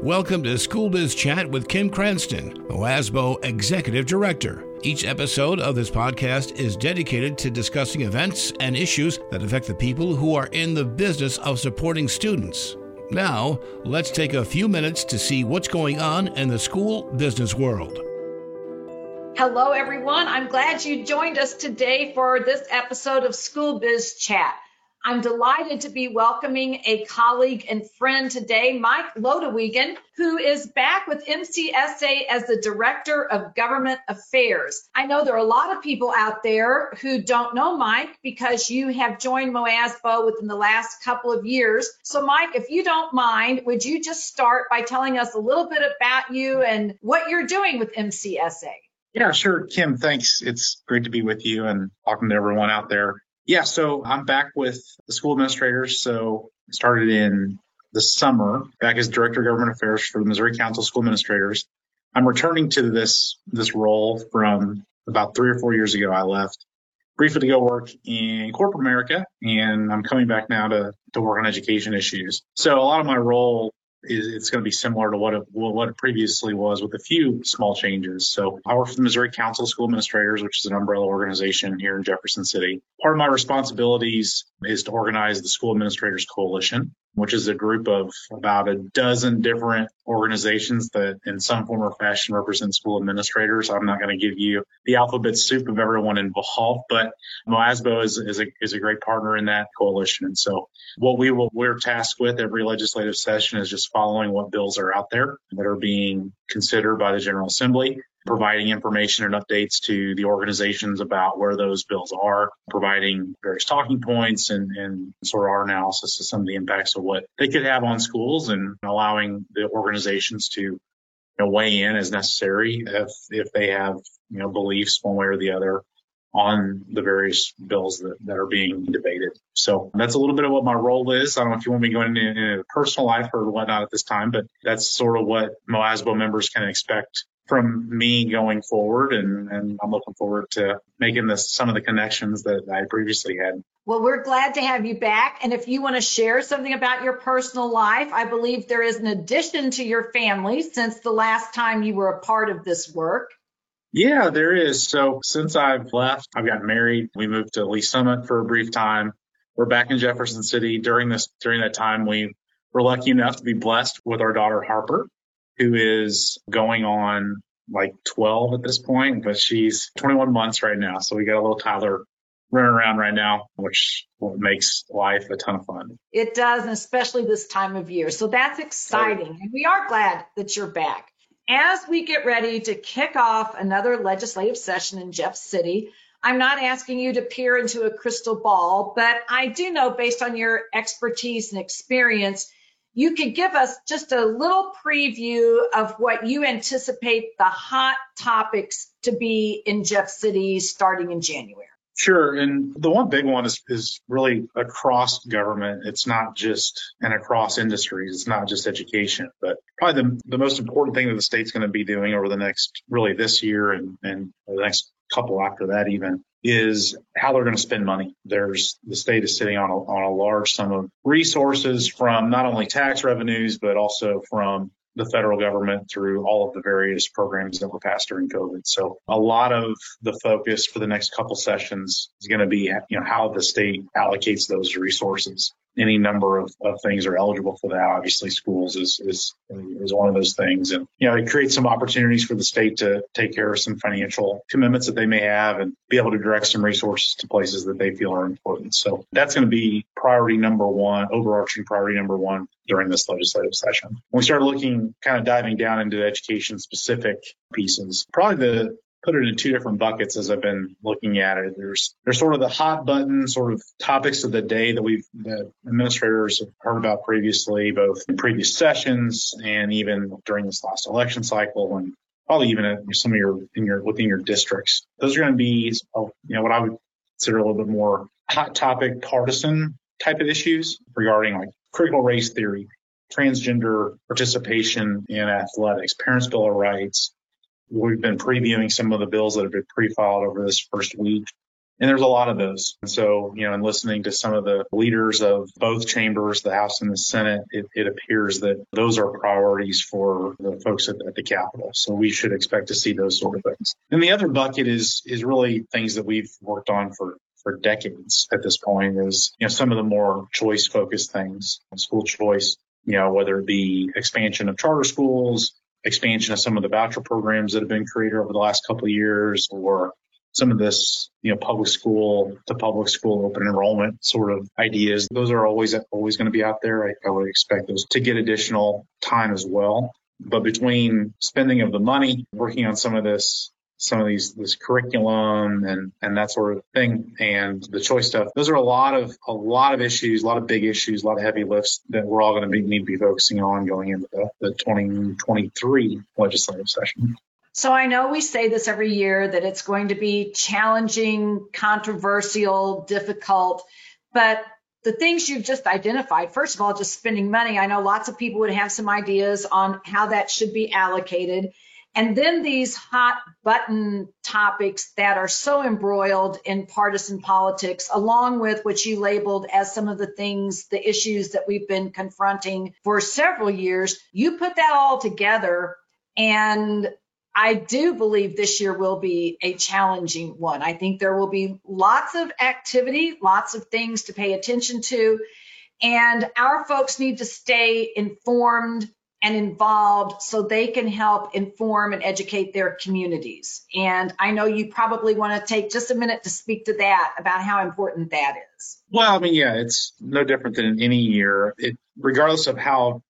Welcome to School Biz Chat with Kim Cranston, OASBO Executive Director. Each episode of this podcast is dedicated to discussing events and issues that affect the people who are in the business of supporting students. Now, let's take a few minutes to see what's going on in the school business world. Hello, everyone. I'm glad you joined us today for this episode of School Biz Chat. I'm delighted to be welcoming a colleague and friend today, Mike Lodewegen, who is back with MCSA as the Director of Government Affairs. I know there are a lot of people out there who don't know Mike because you have joined MOASBO within the last couple of years. So, Mike, if you don't mind, would you just start by telling us a little bit about you and what you're doing with MCSA? Yeah, sure. Kim, thanks. It's great to be with you and talking to everyone out there. Yeah, so I'm back with the school administrators. So started in the summer, back as director of government affairs for the Missouri Council of School Administrators. I'm returning to this this role from about three or four years ago. I left briefly to go work in corporate America, and I'm coming back now to to work on education issues. So a lot of my role it's going to be similar to what it, what it previously was with a few small changes. So I work for the Missouri Council of School Administrators, which is an umbrella organization here in Jefferson City. Part of my responsibilities is to organize the School Administrators Coalition, which is a group of about a dozen different organizations that in some form or fashion represent school administrators. I'm not going to give you the alphabet soup of everyone involved, but MOASBO is, is, a, is a great partner in that coalition. And so what we will, we're tasked with every legislative session is just following what bills are out there that are being considered by the General Assembly providing information and updates to the organizations about where those bills are, providing various talking points and, and sort of our analysis of some of the impacts of what they could have on schools and allowing the organizations to you know, weigh in as necessary if, if they have, you know, beliefs one way or the other on the various bills that, that are being debated. So that's a little bit of what my role is. I don't know if you want me going into, into personal life or whatnot at this time, but that's sort of what MOASBO members can expect from me going forward and, and I'm looking forward to making this some of the connections that I previously had. Well, we're glad to have you back. And if you want to share something about your personal life, I believe there is an addition to your family since the last time you were a part of this work. Yeah, there is. So since I've left, I've got married. We moved to Lee Summit for a brief time. We're back in Jefferson City. During this during that time, we were lucky enough to be blessed with our daughter Harper who is going on like 12 at this point, but she's 21 months right now. So we got a little toddler running around right now, which makes life a ton of fun. It does, especially this time of year. So that's exciting. And we are glad that you're back. As we get ready to kick off another legislative session in Jeff City, I'm not asking you to peer into a crystal ball, but I do know based on your expertise and experience, you could give us just a little preview of what you anticipate the hot topics to be in Jeff City starting in January. Sure. And the one big one is, is really across government. It's not just and across industries. It's not just education, but probably the, the most important thing that the state's going to be doing over the next, really this year and, and the next couple after that even is how they're going to spend money. There's the state is sitting on a, on a large sum of resources from not only tax revenues, but also from the federal government through all of the various programs that were passed during COVID. So a lot of the focus for the next couple sessions is going to be, you know, how the state allocates those resources any number of, of things are eligible for that. Obviously, schools is, is is one of those things, and you know it creates some opportunities for the state to take care of some financial commitments that they may have, and be able to direct some resources to places that they feel are important. So that's going to be priority number one, overarching priority number one during this legislative session. When we start looking, kind of diving down into education specific pieces, probably the put it in two different buckets as I've been looking at it. There's there's sort of the hot button sort of topics of the day that we've the administrators have heard about previously, both in previous sessions and even during this last election cycle and probably even some of your in your within your districts. Those are going to be you know what I would consider a little bit more hot topic partisan type of issues regarding like critical race theory, transgender participation in athletics, parents' bill of rights, We've been previewing some of the bills that have been pre-filed over this first week And there's a lot of those. And so, you know, in listening to some of the leaders of both chambers, the House and the Senate, it, it appears that those are priorities for the folks at, at, the Capitol. So we should expect to see those sort of things. And the other bucket is is really things that we've worked on for for decades at this point is, you know, some of the more choice focused things, school choice, you know, whether it be expansion of charter schools, expansion of some of the voucher programs that have been created over the last couple of years, or some of this, you know, public school to public school open enrollment sort of ideas. Those are always always going to be out there. I, I would expect those to get additional time as well. But between spending of the money, working on some of this some of these this curriculum and and that sort of thing and the choice stuff those are a lot of a lot of issues a lot of big issues a lot of heavy lifts that we're all going to need to be focusing on going into the, the 2023 legislative session so I know we say this every year that it's going to be challenging, controversial, difficult, but the things you've just identified, first of all, just spending money. I know lots of people would have some ideas on how that should be allocated. And then these hot button topics that are so embroiled in partisan politics, along with what you labeled as some of the things, the issues that we've been confronting for several years, you put that all together and I do believe this year will be a challenging one. I think there will be lots of activity, lots of things to pay attention to, and our folks need to stay informed and involved so they can help inform and educate their communities. And I know you probably want to take just a minute to speak to that about how important that is. Well, I mean, yeah, it's no different than any year. It, regardless of how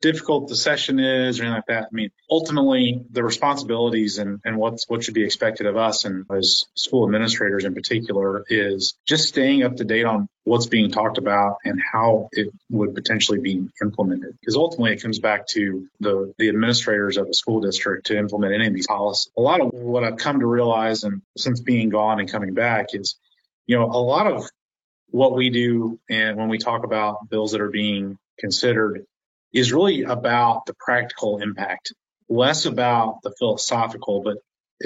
difficult the session is or anything like that. I mean, ultimately, the responsibilities and, and what's what should be expected of us and as school administrators in particular is just staying up to date on what's being talked about and how it would potentially be implemented. Because ultimately, it comes back to the the administrators of the school district to implement any of these policies. A lot of what I've come to realize, and since being gone and coming back, is you know a lot of what we do and when we talk about bills that are being considered is really about the practical impact, less about the philosophical, but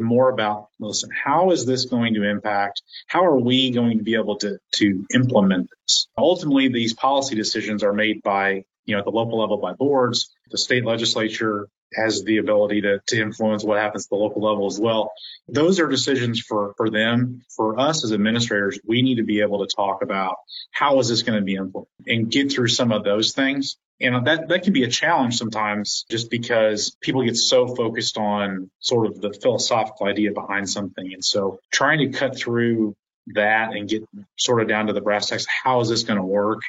more about listen, how is this going to impact? How are we going to be able to to implement this? Ultimately, these policy decisions are made by you know at the local level by boards. The state legislature has the ability to, to influence what happens at the local level as well. Those are decisions for, for them. For us as administrators, we need to be able to talk about how is this going to be implemented and get through some of those things and that, that can be a challenge sometimes just because people get so focused on sort of the philosophical idea behind something. And so trying to cut through that and get sort of down to the brass tacks, how is this going to work?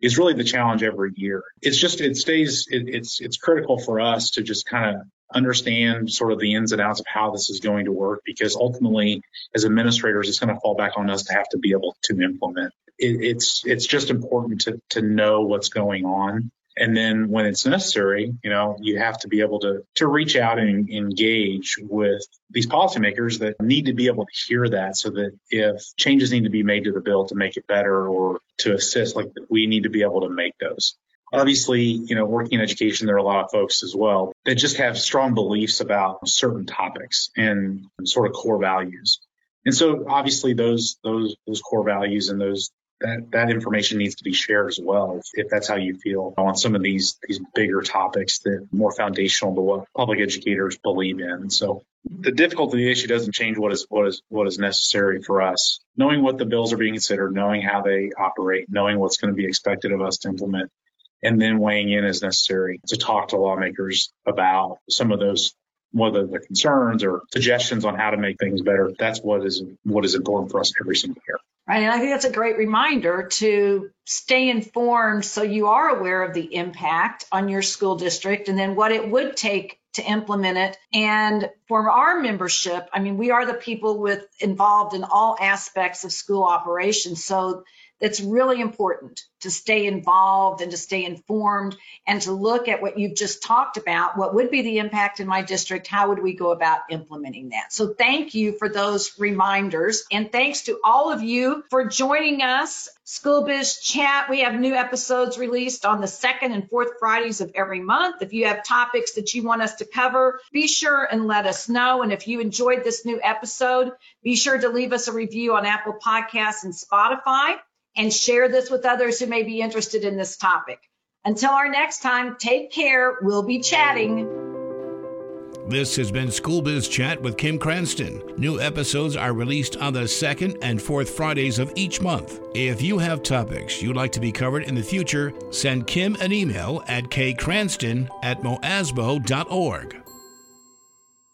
Is really the challenge every year. It's just, it stays, it, it's, it's critical for us to just kind of understand sort of the ins and outs of how this is going to work because ultimately as administrators it's going to fall back on us to have to be able to implement it, it's it's just important to to know what's going on and then when it's necessary, you know, you have to be able to, to reach out and engage with these policymakers that need to be able to hear that so that if changes need to be made to the bill to make it better or to assist, like we need to be able to make those. Obviously, you know, working in education, there are a lot of folks as well that just have strong beliefs about certain topics and sort of core values. And so obviously those, those, those core values and those that that information needs to be shared as well if, if, that's how you feel on some of these these bigger topics that more foundational to what public educators believe in. So the difficulty of the issue doesn't change what is what is what is necessary for us. Knowing what the bills are being considered knowing how they operate knowing what's going to be expected of us to implement and then weighing in as necessary to talk to lawmakers about some of those whether the concerns or suggestions on how to make things better that's what is what is important for us every single year Right. And I think that's a great reminder to stay informed so you are aware of the impact on your school district and then what it would take to implement it. And for our membership, I mean, we are the people with involved in all aspects of school operations. So that's really important to stay involved and to stay informed and to look at what you've just talked about. What would be the impact in my district? How would we go about implementing that? So thank you for those reminders. And thanks to all of you for joining us. School Biz Chat, we have new episodes released on the second and fourth Fridays of every month. If you have topics that you want us to cover, be sure and let us know. And if you enjoyed this new episode, be sure to leave us a review on Apple Podcasts and Spotify and share this with others who may be interested in this topic. Until our next time, take care. We'll be chatting. This has been School Biz Chat with Kim Cranston. New episodes are released on the second and fourth Fridays of each month. If you have topics you'd like to be covered in the future, send Kim an email at kcranston at moasbo.org.